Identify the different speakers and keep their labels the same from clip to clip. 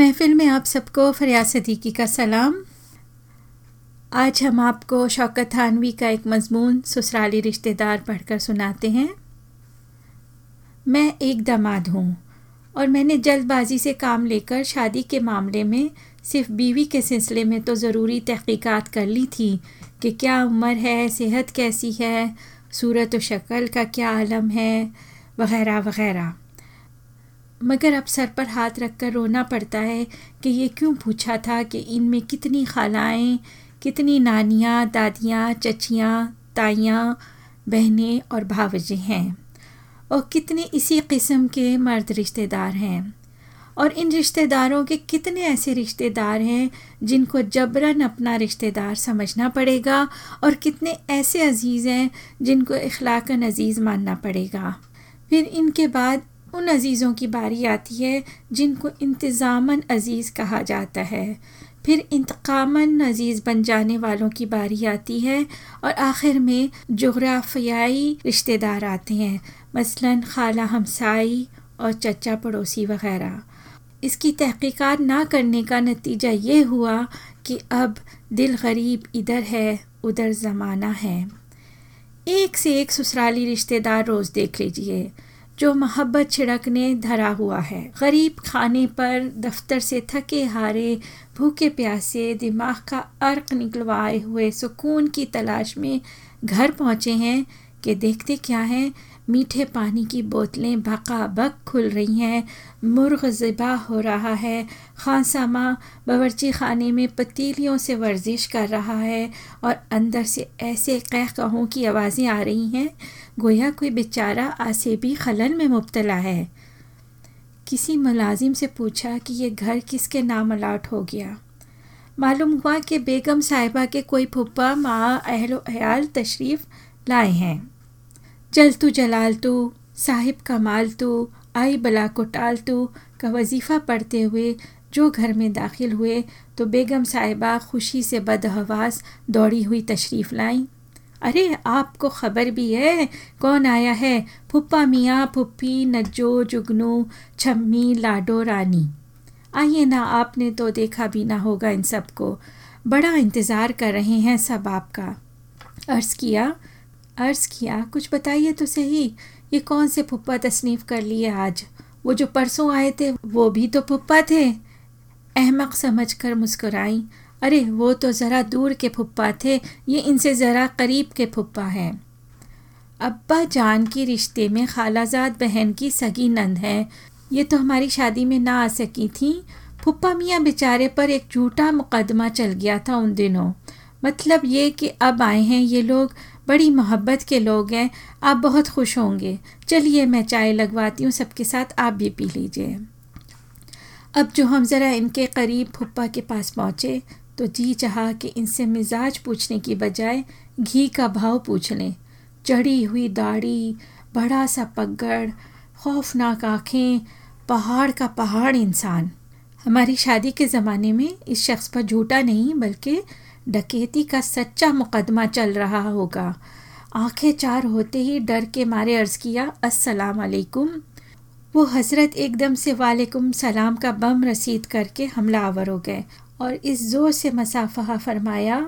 Speaker 1: महफिल में आप सबको फरियाद सदीकी का सलाम। आज हम आपको शौकत थानवी का एक मजमून ससुराली रिश्तेदार पढ़कर सुनाते हैं। मैं एक दामाद हूँ और मैंने जल्दबाजी से काम लेकर शादी के मामले में सिर्फ़ बीवी के सिलसिले में तो ज़रूरी तहकीकात कर ली थी कि क्या उम्र है, सेहत कैसी है, सूरत व शक्ल का क्या आलम है, वगैरह वगैरह। मगर अब सर पर हाथ रख कर रोना पड़ता है कि ये क्यों पूछा था कि इनमें कितनी खालाएँ, कितनी नानियाँ, दादियाँ, चचियाँ, ताइयाँ, बहनें और भावजें हैं। और कितने इसी किस्म के मर्द रिश्तेदार हैं। और इन रिश्तेदारों के कितने ऐसे रिश्तेदार हैं जिनको जबरन अपना रिश्तेदार समझना पड़ेगा और कितने ऐसे अज़ीज़ हैं जिनको इखलाकन अज़ीज़ मानना पड़ेगा। फिर इनके बाद उन अज़ीज़ों की बारी आती है, जिनको इंतज़ामन अज़ीज़ कहा जाता है। फिर इंतकामन अज़ीज़ बन जाने वालों की बारी आती है और आखिर में जोग्राफियाई रिश्तेदार आते हैं, मसलन खाला हमसाई और चचा पड़ोसी वगैरह। इसकी तहकीकात ना करने का नतीजा ये हुआ कि अब दिल गरीब इधर है, उधर ज़माना है। एक से एक ससुराली रिश्तेदार रोज़ देख लीजिए। जो मोहब्बत छिड़कने धरा हुआ है। गरीब खाने पर दफ्तर से थके हारे, भूखे प्यासे, दिमाग का अर्क निकलवाए हुए सुकून की तलाश में घर पहुँचे हैं। कि देखते क्या हैं? मीठे पानी की बोतलें बका बक खुल रही हैं। मुर्ग ज़िबा हो रहा है। खानसामा बावरची खाने में पतीलियों से वर्जिश कर रहा है और अंदर से ऐसे कह कहूँ की आवाज़ें आ रही हैं। गोया कोई बेचारा आसेबी खलन में मुबतला है। किसी मुलाजिम से पूछा कि ये घर किसके नाम अलाट हो गया। मालूम हुआ कि बेगम साहिबा के कोई फुप्पा, माँ अहल अयाल तशरीफ़ लाए हैं। जल तू जलाल तू, साहिब का माल तू, आई बला को टाल तू। का वजीफ़ा पढ़ते हुए, जो घर में दाखिल हुए तो बेगम साहिबा खुशी से बदहवास दौड़ी हुई तशरीफ़ लाई। अरे, आपको खबर भी है, कौन आया है? फुप्पा मियाँ, फुप्पी, नज्जो, जुगनू, छम्मी, लाडो, रानी। आइए ना, आपने तो देखा भी ना होगा इन सबको। बड़ा इंतज़ार कर रहे हैं सब आपका। अर्ज़ किया अर्ज़ किया। कुछ बताइए तो सही, ये कौन से फुप्पा तसनीफ़ कर लिए आज? वो जो परसों आए थे, वो भी तो पुप्पा थे। अहमक समझ कर मुस्कुराई। अरे, वो तो ज़रा दूर के फुप्पा थे, ये इनसे ज़रा करीब के फुप्पा हैं। अब्बा जान की रिश्ते में खालाजाद बहन की सगी नंद है। ये तो हमारी शादी में ना आ सकी थी। फुप्पा मियाँ बेचारे पर एक झूठा मुकदमा चल गया था उन दिनों। मतलब ये कि अब आए हैं ये लोग बड़ी मोहब्बत के लोग हैं, आप बहुत खुश होंगे। चलिए मैं चाय लगवाती हूँ, सबके साथ आप भी पी लीजिए। अब जो हम ज़रा इनके करीब फुप्पा के पास पहुँचे तो जी चाह कि इनसे मिजाज पूछने की बजाय घी का भाव पूछ लें। चढ़ी हुई दाढ़ी, बड़ा सा पगड़, खौफनाक आँखें, पहाड़ का पहाड़ इंसान। हमारी शादी के ज़माने में इस शख्स पर झूठा नहीं, बल्कि डकैती का सच्चा मुकदमा चल रहा होगा। आँखें चार होते ही डर के मारे अर्ज़ किया, अस्सलाम वालेकुम वो हज़रत एकदम से वालेकुम सलाम का बम रसीद करके हमला आवर हो गए और इस ज़ोर से मसाफहा फरमाया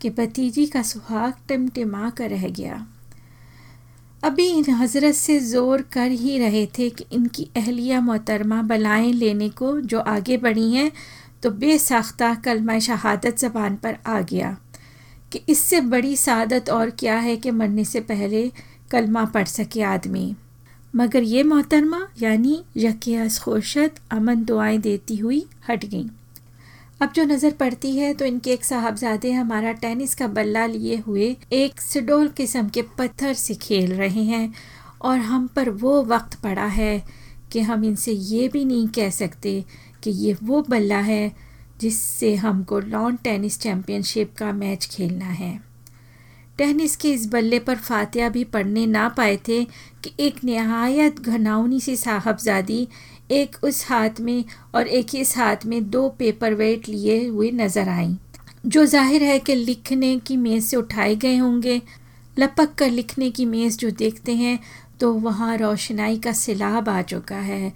Speaker 1: कि भतीजी का सुहाग टिमटिमा कर रह गया। अभी इन हज़रत से ज़ोर कर ही रहे थे कि इनकी अहलिया मोहतरमा बलाएँ लेने को जो आगे बढ़ी हैं तो बेसाख्ता कलमा शहादत ज़बान पर आ गया कि इससे बड़ी सादत और क्या है कि मरने से पहले कलमा पढ़ सके आदमी। मगर ये मोहतरमा, यानी यकियास खोशत अमन दुआएँ देती हुई हट गई। अब जो नज़र पड़ती है तो इनके एक साहबजादे हमारा टेनिस का बल्ला लिए हुए एक सिडोल किस्म के पत्थर से खेल रहे हैं और हम पर वो वक्त पड़ा है कि हम इनसे ये भी नहीं कह सकते कि ये वो बल्ला है जिससे हमको लॉन टेनिस चैम्पियनशिप का मैच खेलना है। टेनिस के इस बल्ले पर फातिया भी पढ़ने ना पाए थे कि एक नहायत घनावनी सी साहबजादी एक उस हाथ में और एक इस हाथ में दो पेपर वेट लिए हुए नज़र आई। जो ज़ाहिर है कि लिखने की मेज़ से उठाए गए होंगे, लपक कर लिखने की मेज़ जो देखते हैं तो वहाँ रोशनाई का सैलाब आ चुका है।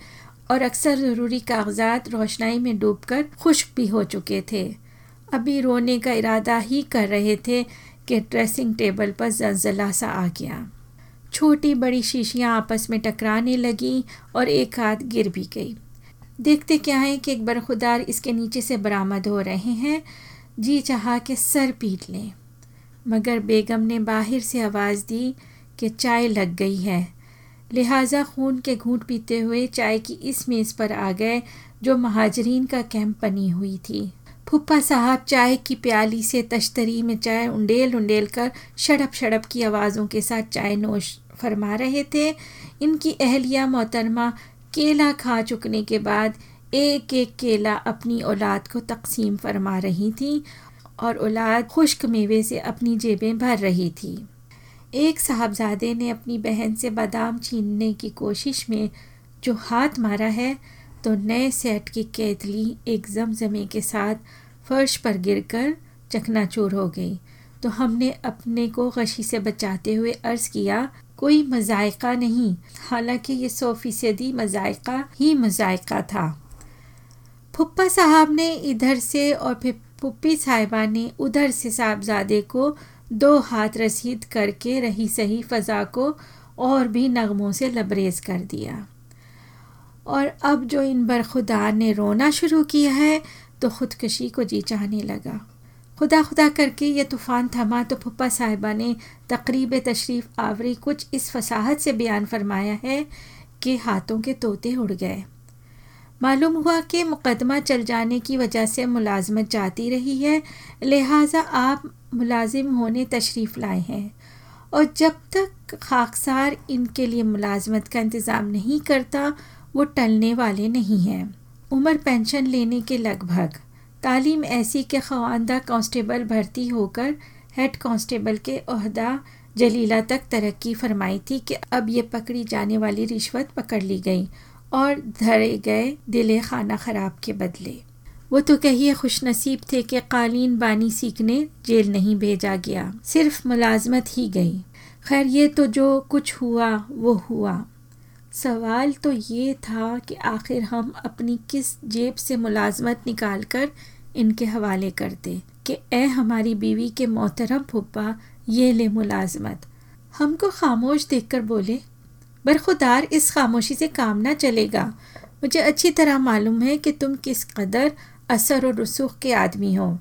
Speaker 1: और अक्सर ज़रूरी कागजात रोशनाई में डूबकर खुश्क भी हो चुके थे। अभी रोने का इरादा ही कर रहे थे कि ड्रेसिंग टेबल पर जलजला सा आ गया। छोटी बड़ी शीशियाँ आपस में टकराने लगीं और एक हाथ गिर भी गई। देखते क्या है कि एक बरखुदार इसके नीचे से बरामद हो रहे हैं। जी चाह के सर पीट लें। मगर बेगम ने बाहर से आवाज़ दी कि चाय लग गई है। लिहाजा खून के घूंट पीते हुए चाय की इस मेज़ पर आ गए, जो महाजरीन का कैंप बनी हुई थी। फुप्पा साहब चाय की प्याली से तश्तरी में चाय उंडेल उंडेल कर शड़प शड़प की आवाज़ों के साथ चाय नोश फरमा रहे थे। इनकी अहलिया मोहतरमा केला खा चुकने के बाद एक एक केला अपनी औलाद को तकसीम फरमा रही थी और औलाद खुश्क मेवे से अपनी जेबें भर रही थी। एक साहबजादे ने अपनी बहन से बादाम छीनने की कोशिश में जो हाथ मारा है तो नए सेट की केतली एक जमजमे के साथ फर्श पर गिरकर चकनाचूर हो गई। तो हमने अपने को गशी से बचाते हुए अर्ज़ किया, कोई मजायका नहीं। हालाँकि ये सौ फ़ीसदी मजायका ही मजायका था। फुप्पा साहब ने इधर से और फिर पुप्पी साहिबा ने उधर से साहबजादे को दो हाथ रसीद करके रही सही फ़ज़ा को और भी नगमों से लबरेज कर दिया। और अब जो इन बरखुदा ने रोना शुरू किया है तो ख़ुदकशी को जी चाहने लगा। खुदा खुदा करके ये तूफ़ान थमा तो फुप्पा साहिबा ने तकरीब तशरीफ़ आवरी कुछ इस फसाहत से बयान फरमाया है कि हाथों के तोते उड़ गए। मालूम हुआ कि मुकदमा चल जाने की वजह से मुलाजमत जाती रही है, लिहाजा आप मुलाजिम होने तशरीफ़ लाए हैं। और जब तक खाकसार इनके लिए मुलाजमत का इंतज़ाम नहीं करता, वो टलने वाले नहीं हैं। उम्र पेंशन लेने के लगभग। तालीम ऐसी कि खवानदा कांस्टेबल भर्ती होकर हेड कांस्टेबल के अहदा जलीला तक तरक्की फरमाई थी कि अब ये पकड़ी जाने वाली रिश्वत पकड़ ली गई और धरे गए दिले खाना ख़राब के बदले। वो तो कहिए खुश नसीब थे कि कालीन बानी सीखने जेल नहीं भेजा गया। सिर्फ़ मुलाजमत ही गई। खैर, ये तो जो कुछ हुआ, वो हुआ। सवाल तो ये था कि आखिर हम अपनी किस जेब से मुलाजमत निकाल कर इनके हवाले करते कि, ए, हमारी बीवी के मोहतरम फुप्पा, ये ले मुलाजमत। हमको खामोश देखकर बोले, बरखुदार, इस खामोशी से काम ना चलेगा। मुझे अच्छी तरह मालूम है कि तुम किस कदर असर और रसूख के आदमी हो।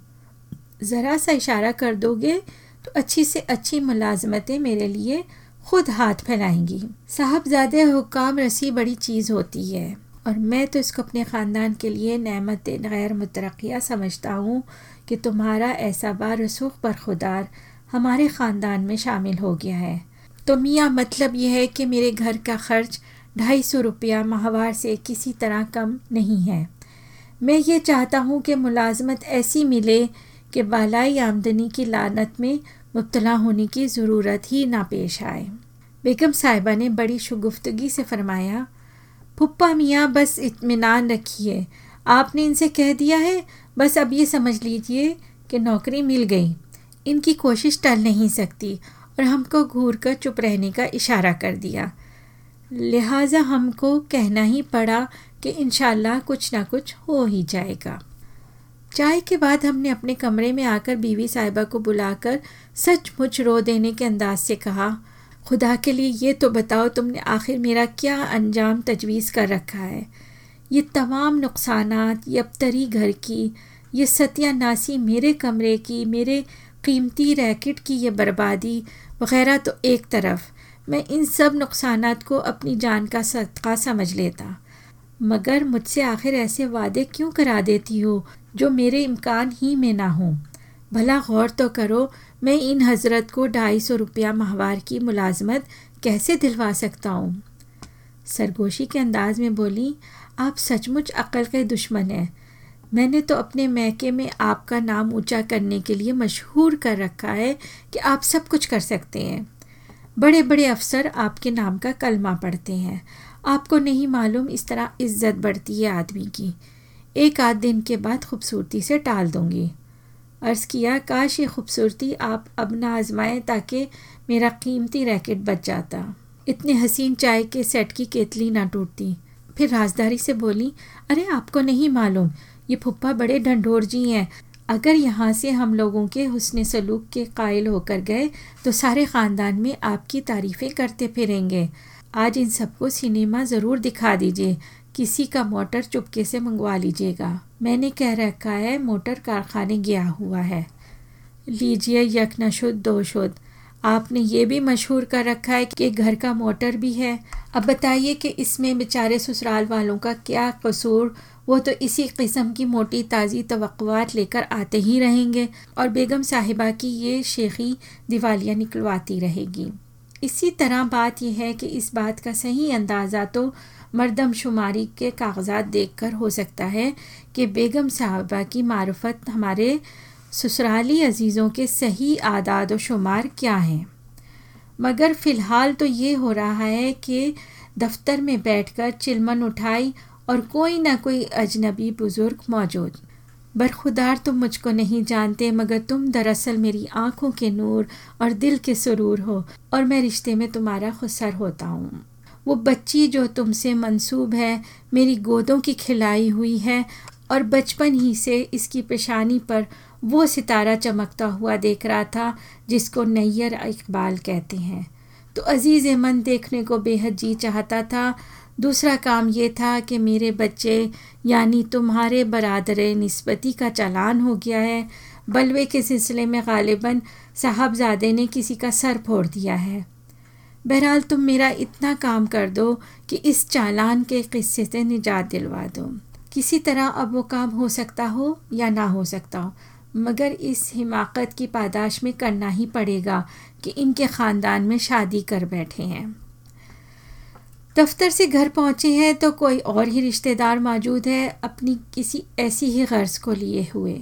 Speaker 1: ज़रा सा इशारा कर दोगे तो अच्छी से अच्छी मुलाजमतें मेरे लिए खुद हाथ फैलाएँगी। साहबजादे हुकाम रसी बड़ी चीज़ होती है और मैं तो इसको अपने ख़ानदान के लिए नमत गैर मुतरक़िया समझता हूँ कि तुम्हारा ऐसा बारसूख बरखुदार हमारे ख़ानदान में शामिल हो गया है। तो मियाँ मतलब यह है कि मेरे घर का ख़र्च ढाई सौ रुपया माहवार से किसी तरह कम नहीं है। मैं ये चाहता हूँ कि मुलाजमत ऐसी मिले कि बालाई आमदनी की लानत में मुबतला होने की ज़रूरत ही ना पेश आए। बेगम साहिबा ने बड़ी शुगुफ्तगी से फरमाया पुप्पा मियाँ, बस इत्मीनान रखिए। आपने इनसे कह दिया है, बस अब ये समझ लीजिए कि नौकरी मिल गई। इनकी कोशिश टल नहीं सकती और हमको घूर कर चुप रहने का इशारा कर दिया। लिहाजा हमको कहना ही पड़ा कि इन कुछ ना कुछ हो ही जाएगा। चाय के बाद हमने अपने कमरे में आकर बीवी साहिबा को बुलाकर सचमुच रो देने के अंदाज से कहा, खुदा के लिए ये तो बताओ तुमने आखिर मेरा क्या अंजाम तजवीज़ कर रखा है? ये तमाम नुकसानात यबतरी घर की, ये सत्यानासी मेरे कमरे की, मेरे कीमती रैकेट की ये बर्बादी वगैरह तो एक तरफ़, मैं इन सब नुकसान को अपनी जान का सदका समझ लेता। मगर मुझसे आखिर ऐसे वादे क्यों करा देती हो, जो मेरे इम्कान ही में ना हों? भला गौर तो करो, मैं इन हज़रत को ढाई सौ रुपया माहवार की मुलाजमत कैसे दिलवा सकता हूँ? सरगोशी के अंदाज में बोली, आप सचमुच अक्ल के दुश्मन हैं। मैंने तो अपने मैके में आपका नाम ऊँचा करने के लिए मशहूर कर रखा है कि आप सब कुछ कर सकते हैं। बड़े बड़े अफसर आपके नाम का कलमा पढ़ते हैं। आपको नहीं मालूम इस तरह इज़्ज़त बढ़ती है आदमी की। एक आध दिन के बाद खूबसूरती से टाल दूँगी। अर्ज़ किया, काश ये खूबसूरती आप अब ना आजमाएँ ताकि मेरा कीमती रैकेट बच जाता। इतने हसीन चाय के सेट की केतली ना टूटती। फिर राजदारी से बोली, अरे, आपको नहीं मालूम, ये फुप्पा बड़े ढंढोर जी हैं। अगर यहाँ से हम लोगों के हुसन सलूक के कायल होकर गए तो सारे ख़ानदान में आपकी तारीफ़ें करते फिरेंगे। आज इन सबको सिनेमा ज़रूर दिखा दीजिए। किसी का मोटर चुपके से मंगवा लीजिएगा। मैंने कह रखा है, मोटर कारखाने गया हुआ है। लीजिए यक न शुद्ध दो शुद्ध। आपने ये भी मशहूर कर रखा है कि घर का मोटर भी है। अब बताइए कि इसमें बेचारे ससुराल वालों का क्या कसूर? वो तो इसी किस्म की मोटी ताज़ी तवक़ात लेकर आते ही रहेंगे और बेगम साहिबा की ये शेखी दिवालियाँ निकलवाती रहेगी। इसी तरह बात यह है कि इस बात का सही अंदाज़ा तो मरदमशुमारी के कागजात देखकर हो सकता है कि बेगम साहिबा की मारफत हमारे ससुराली अजीज़ों के सही आदाद व शुमार क्या हैं? मगर फ़िलहाल तो ये हो रहा है कि दफ्तर में बैठकर चिलमन उठाई और कोई ना कोई अजनबी बुज़ुर्ग मौजूद। बरखुदार तुम मुझको नहीं जानते, मगर तुम दरअसल मेरी आँखों के नूर और दिल के सुरूर हो और मैं रिश्ते में तुम्हारा खुसर होता हूँ। वो बच्ची जो तुमसे मंसूब है, मेरी गोदों की खिलाई हुई है और बचपन ही से इसकी पेशानी पर वो सितारा चमकता हुआ देख रहा था, जिसको नैयर इकबाल कहते हैं। तो अज़ीज़ मन देखने को बेहद जी चाहता था दूसरा काम ये था कि मेरे बच्चे, यानी तुम्हारे बरदर नस्बती का चालान हो गया है। बलवे के सिलसिले में गालिबा साहबजादे ने किसी का सर फोड़ दिया है। बहरहाल तुम मेरा इतना काम कर दो कि इस चालान के किस्से से निजात दिलवा दो। किसी तरह अब वो काम हो सकता हो या ना हो सकता हो, मगर इस हिमाकत की पादाश में करना ही पड़ेगा कि इनके ख़ानदान में शादी कर बैठे हैं। दफ्तर से घर पहुँचे हैं तो कोई और ही रिश्तेदार मौजूद है अपनी किसी ऐसी ही गर्ज को लिए हुए।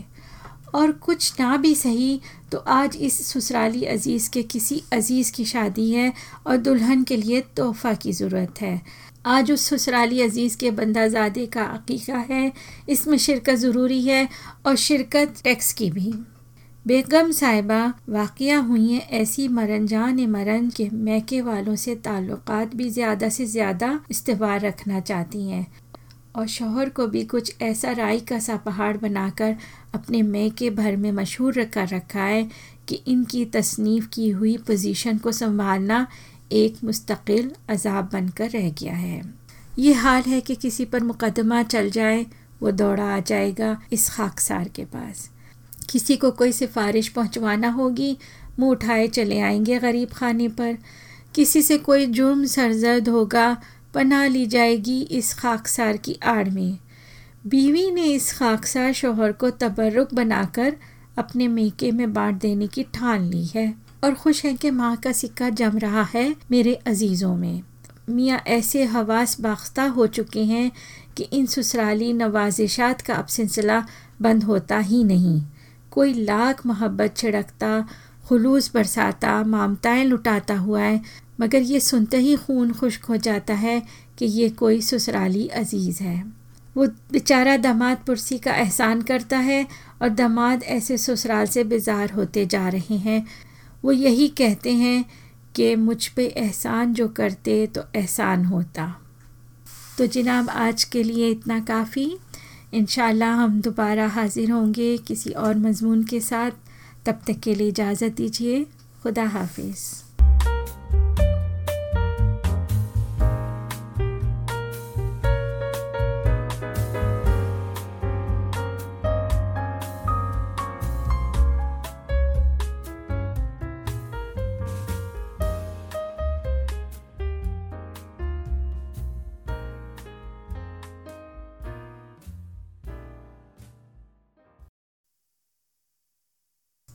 Speaker 1: और कुछ ना भी सही तो आज इस ससुराली अज़ीज़ के किसी अज़ीज़ की शादी है और दुल्हन के लिए तोहफ़ा की ज़रूरत है। आज उस ससुराली अज़ीज़ के बंदाजादे का अकीक़ा है। इसमें शिरकत ज़रूरी है और शिरकत टैक्स की भी। बेगम साहिबा वाक़ हुई हैं ऐसी मरन जान मरन के मैके वालों से ताल्लुक़ात भी ज़्यादा से ज़्यादा इस्तेवार रखना चाहती हैं। और शोहर को भी कुछ ऐसा राई का सा पहाड़ बनाकर अपने मैके भर में मशहूर कर रखा है कि इनकी तसनीफ़ की हुई पोजीशन को संभालना एक मुस्तकिल अजाब बनकर रह गया है। ये हाल है कि किसी पर मुकदमा चल जाए, वो दौड़ा आ जाएगा इस खाकसार के पास। किसी को कोई सिफारिश पहुंचवाना होगी, मुँह उठाए चले आएँगे गरीब खाने पर। किसी से कोई जुर्म सरजद होगा पना ली जाएगी इस खाकसार की आड़ में। बीवी ने इस खाकसार शोहर को तबर्रुक बनाकर अपने मेके में बांट देने की ठान ली है और खुश है कि माँ का सिक्का जम रहा है मेरे अजीज़ों में। मियाँ ऐसे हवास बाख्ता हो चुके हैं कि इन ससुराली नवाजिशात का अब सिलसिला बंद होता ही नहीं। कोई लाख मोहब्बत छिड़कता, खलूस बरसाता, ममताएँ लुटाता हुआ है, मगर ये सुनते ही खून खुश्क हो जाता है कि ये कोई ससुराली अज़ीज़ है। वो बेचारा दामाद पुरसी का एहसान करता है और दामाद ऐसे ससुराल से बेजार होते जा रहे हैं। वो यही कहते हैं कि मुझ पे एहसान जो करते तो एहसान होता। तो जनाब, आज के लिए इतना काफ़ी। इन हम दोबारा हाज़िर होंगे किसी और मजमून के साथ। तब तक के लिए इजाज़त दीजिए। खुदा हाफिज़।